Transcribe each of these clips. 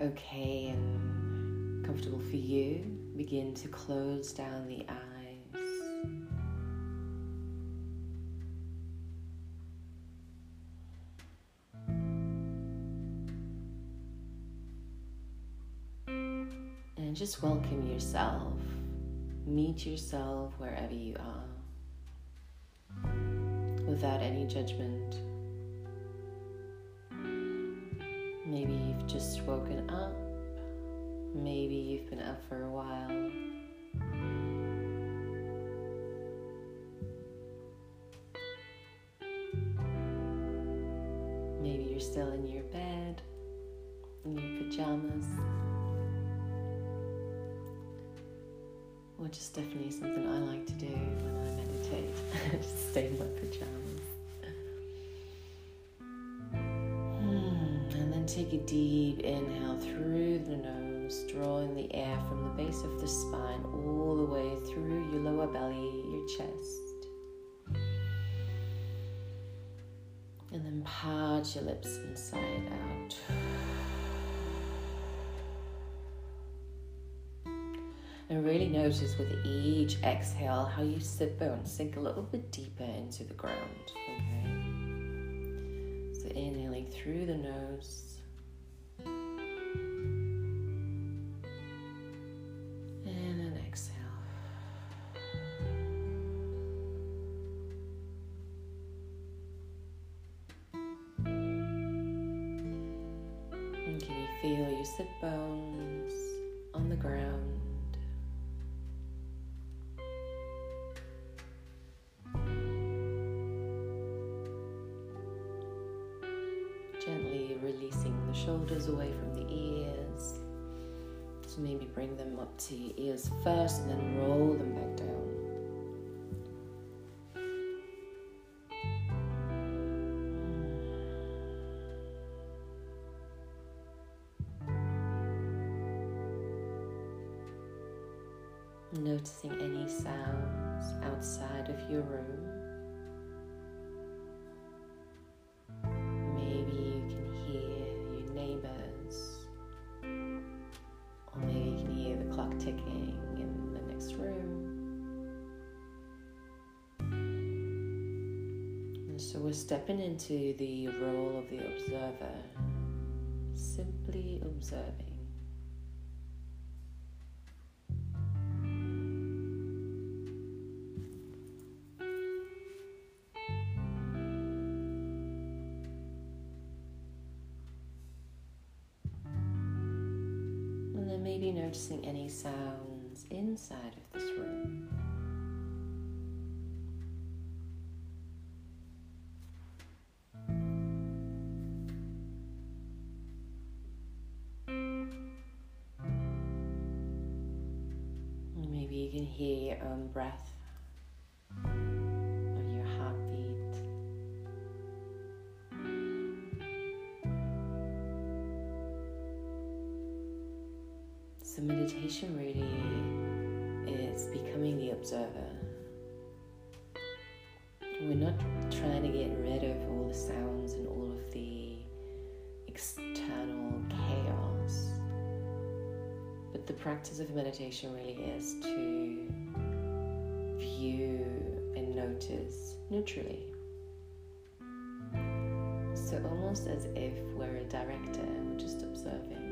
okay and comfortable for you, begin to close down the eyes. And just welcome yourself. Meet yourself wherever you are without any judgment. Maybe you've just woken up. Maybe you've been up for a while. Maybe you're still in your bed, in your pajamas. Which is definitely something I like to do when I meditate. just stay in my pajamas. Take a deep inhale through the nose, drawing the air from the base of the spine all the way through your lower belly, your chest. And then part your lips inside out. And really notice with each exhale how you sit bones sink a little bit deeper into the ground. Okay. So inhaling through the nose. Releasing the shoulders away from the ears. So maybe bring them up to your ears first and then roll them back down. So we're stepping into the role of the observer, simply observing. So, meditation really is becoming the observer. We're not trying to get rid of all the sounds and all of the external chaos, but the practice of meditation really is to view and notice neutrally. So, almost as if we're a director, we're just observing.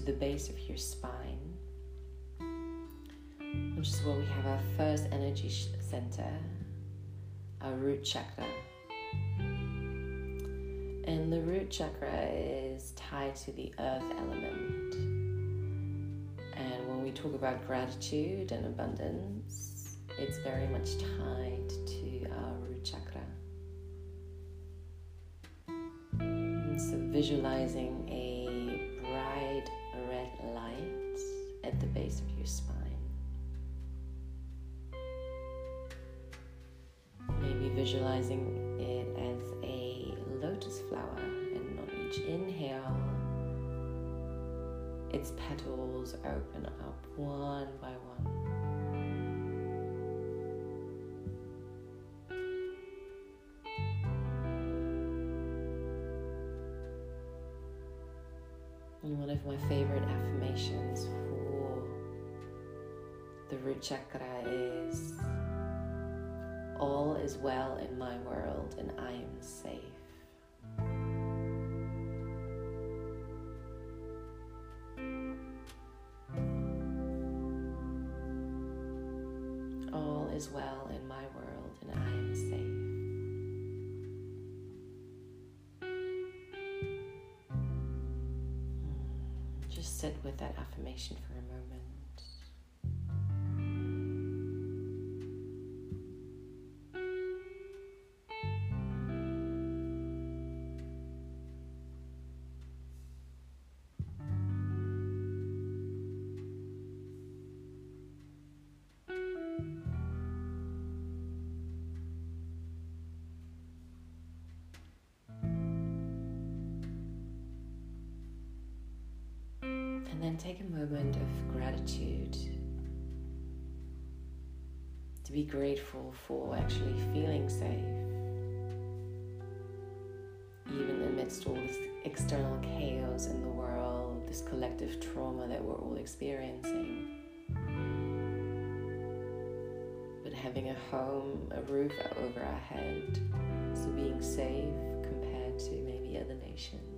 To the base of your spine, which is where we have our first energy center, our root chakra. And the root chakra is tied to the earth element. And when we talk about gratitude and abundance, it's very much tied to our root chakra. And so visualizing visualizing it as a lotus flower, and on each inhale, its petals open up one by one. One of my favorite affirmations for the root chakra is well in my world and I am safe. All is well in my world and I am safe. Hmm, just sit with that affirmation for a moment. Grateful for actually feeling safe, even amidst all this external chaos in the world, this collective trauma that we're all experiencing. But having a home, a roof over our head, so being safe compared to maybe other nations.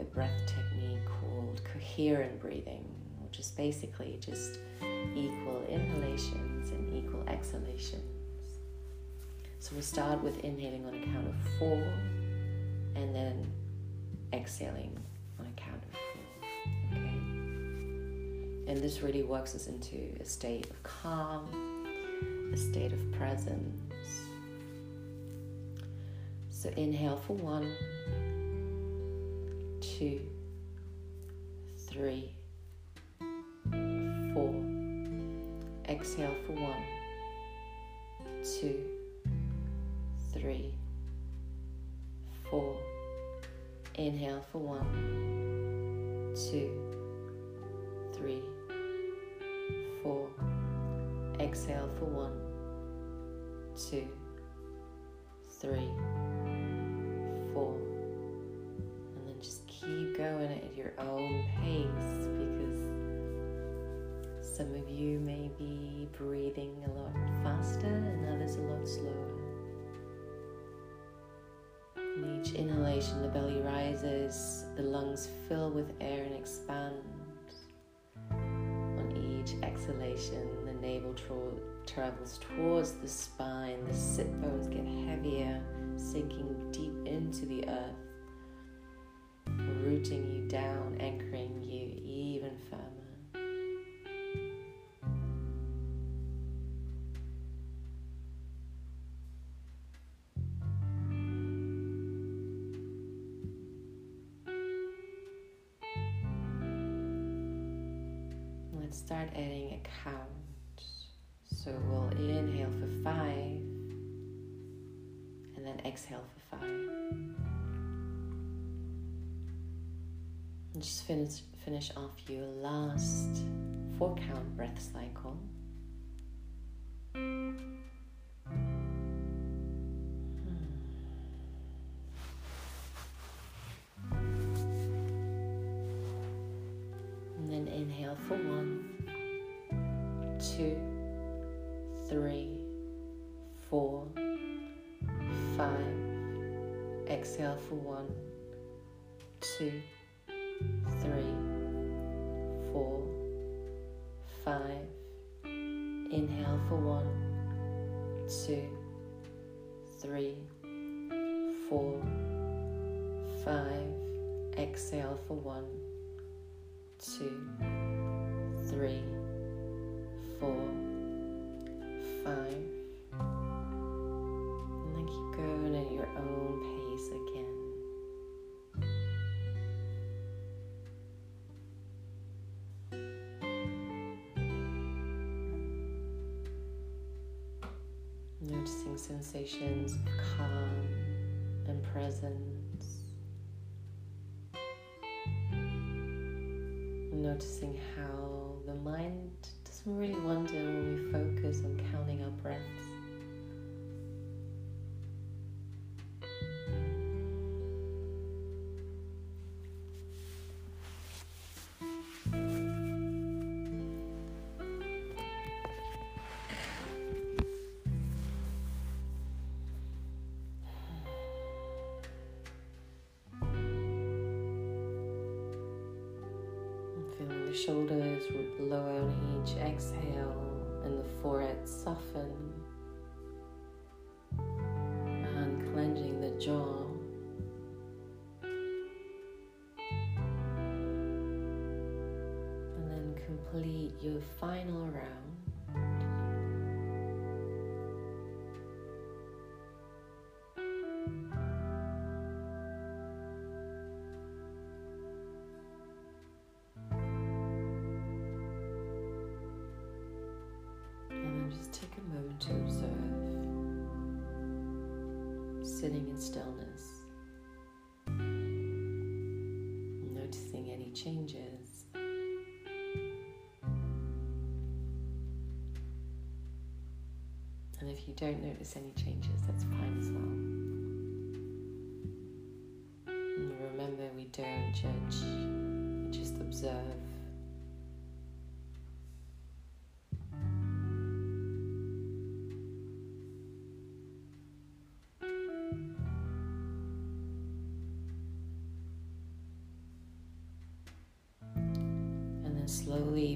A breath technique called coherent breathing, which is basically just equal inhalations and equal exhalations. So we'll start with inhaling on a count of four and then exhaling on a count of four. Okay? And this really works us into a state of calm, a state of presence. So inhale for one, two, three, four. Exhale for one, two, three, four. Inhale for one, two, three, four. Exhale for one, two, three, four. Going at your own pace because some of you may be breathing a lot faster and others a lot slower. In each inhalation, the belly rises, the lungs fill with air and expand. On each exhalation, the navel tra- travels towards the spine, the sit bones get heavier, sinking deep into the earth, rooting you down, anchoring you even firmer. Let's start adding a count. So we'll inhale for five and then exhale for five. Just finish finish off your last four count breath cycle. And then inhale for one, two, three, four, five. Exhale for one, two, three, four, five. Exhale for one, two, three, four, five. Noticing sensations of calm and presence. Noticing how the mind doesn't really wander when we focus on counting our breaths. Shoulders lower on each exhale and the forehead soften sitting in stillness, noticing any changes. And if you don't notice any changes, that's fine as well. And remember, we don't judge, we just observe.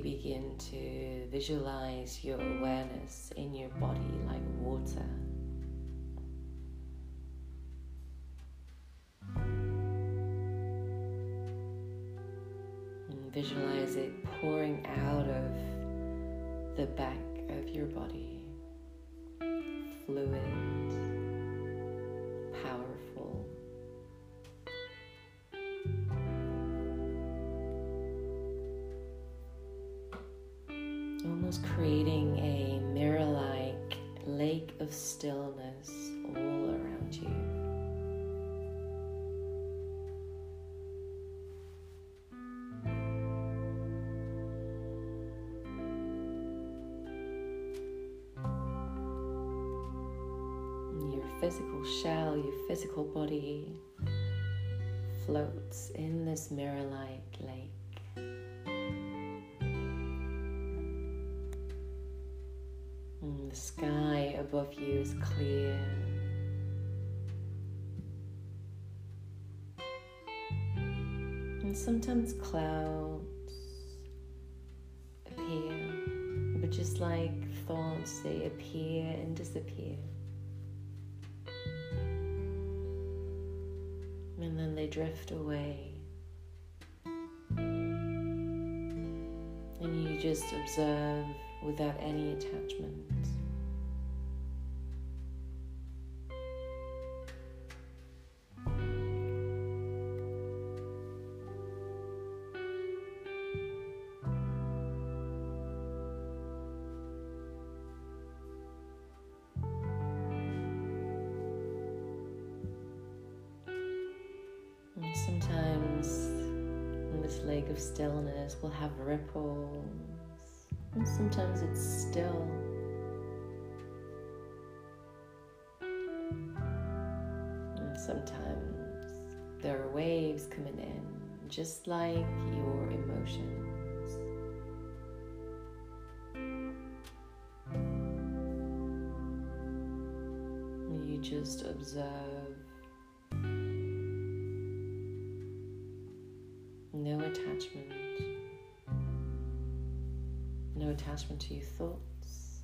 Begin to visualize your awareness in your body like water. And visualize it pouring out of the back of your body, fluid, physical body floats in this mirror like lake. Mm, the sky above you is clear. And sometimes clouds appear, but just like thoughts, they appear and disappear. And then they drift away. And you just observe without any attachment. Of stillness will have ripples, and sometimes it's still. And sometimes there are waves coming in, just like your emotions. You just observe no attachment, no attachment to your thoughts.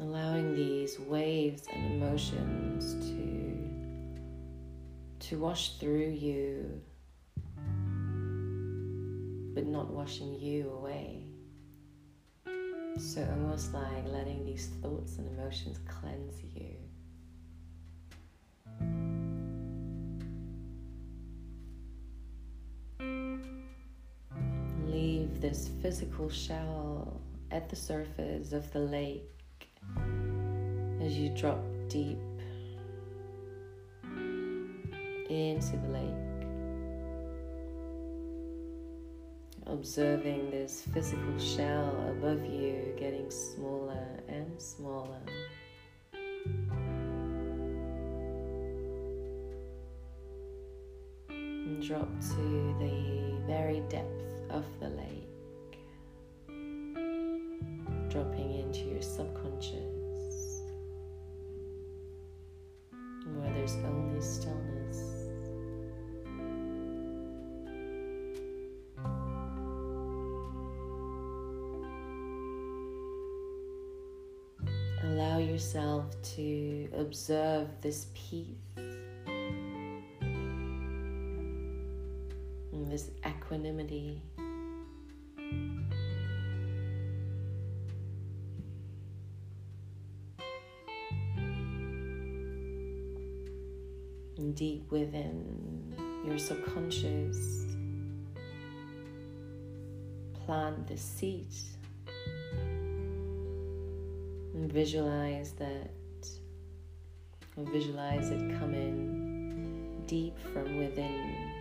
Allowing these waves and emotions to to wash through you, but not washing you away. So almost like letting these thoughts and emotions cleanse you. This physical shell at the surface of the lake as you drop deep into the lake. Observing this physical shell above you getting smaller and smaller. And drop to the very depth of the lake, dropping into your subconscious where there's only stillness. Allow yourself to observe this peace this equanimity. Deep within your subconscious, plant the seed and visualize that, visualize it coming deep from within,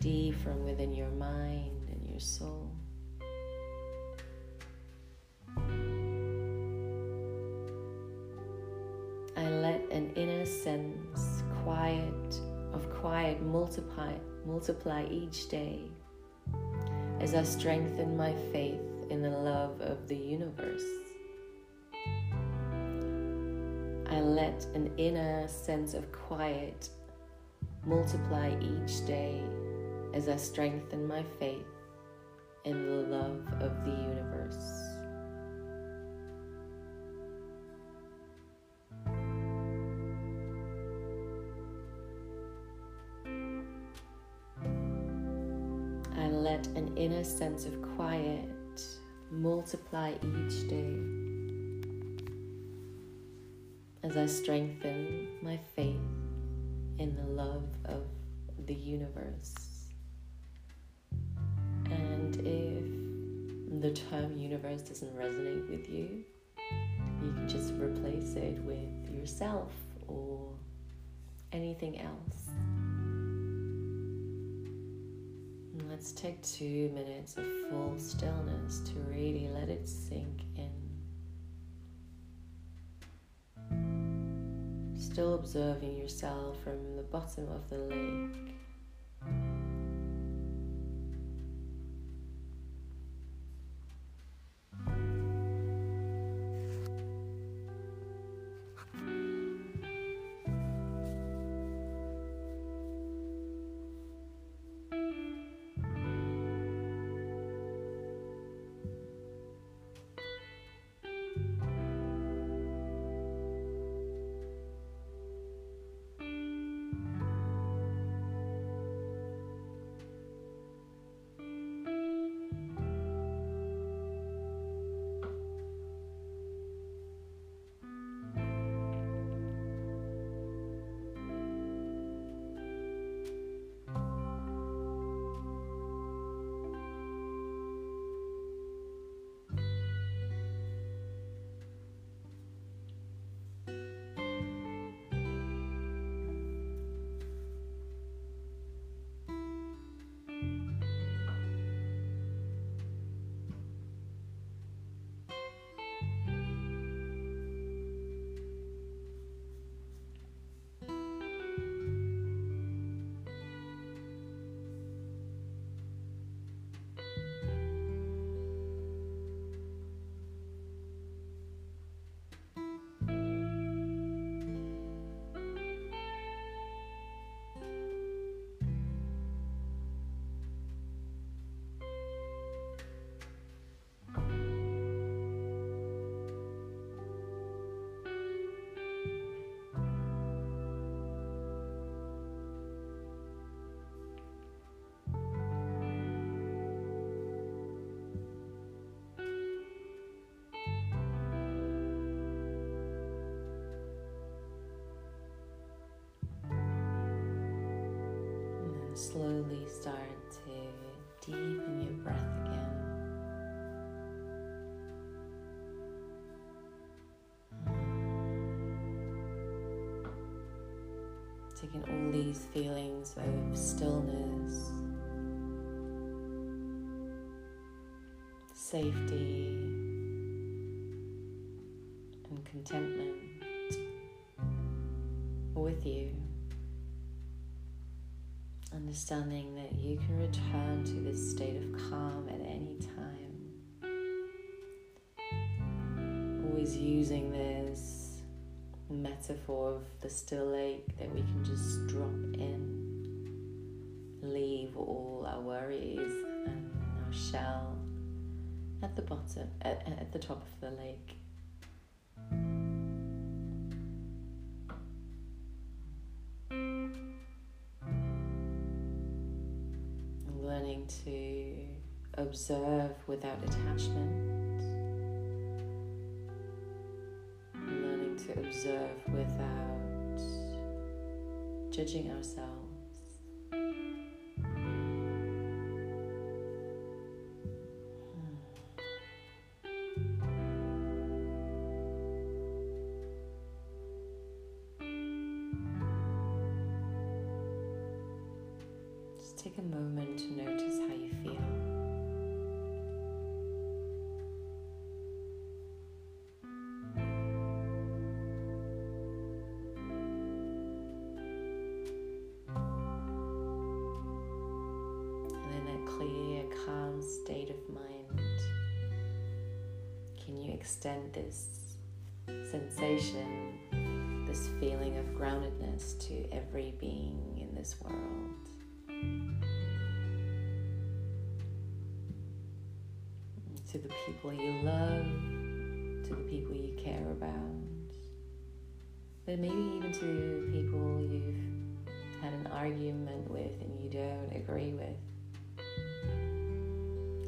deep from within your mind and your soul. An inner sense, quiet of quiet, multiply, multiply each day as I strengthen my faith in the love of the universe. I let an inner sense of quiet multiply each day as I strengthen my faith in the love of the universe. Multiply each day as I strengthen my faith in the love of the universe. And if the term universe doesn't resonate with you, you can just replace it with yourself or anything else. Let's take two minutes of full stillness to really let it sink in. Still observing yourself from the bottom of the lake. Slowly start to deepen your breath again. Taking all these feelings of stillness, safety, and contentment with you understanding that you can return to this state of calm at any time. Always using this metaphor of the still lake that we can just drop in, leave all our worries and our shell at the bottom, at, at the top of the lake. Observe without attachment, learning to observe without judging ourselves. Extend this sensation, this feeling of groundedness to every being in this world? to the people you love, to the people you care about, but maybe even to people you've had an argument with and you don't agree with.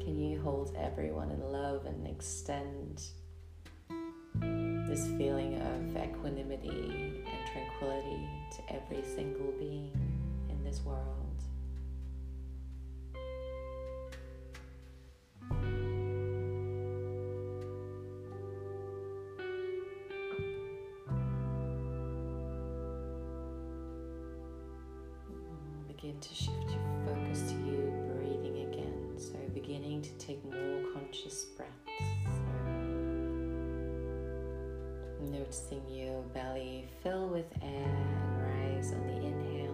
Can you hold everyone in love and extend this feeling of equanimity and tranquility to every single being in this world? begin to shift your focus to you breathing again. So, beginning to take more conscious breaths. Noticing your belly fill with air and rise on the inhale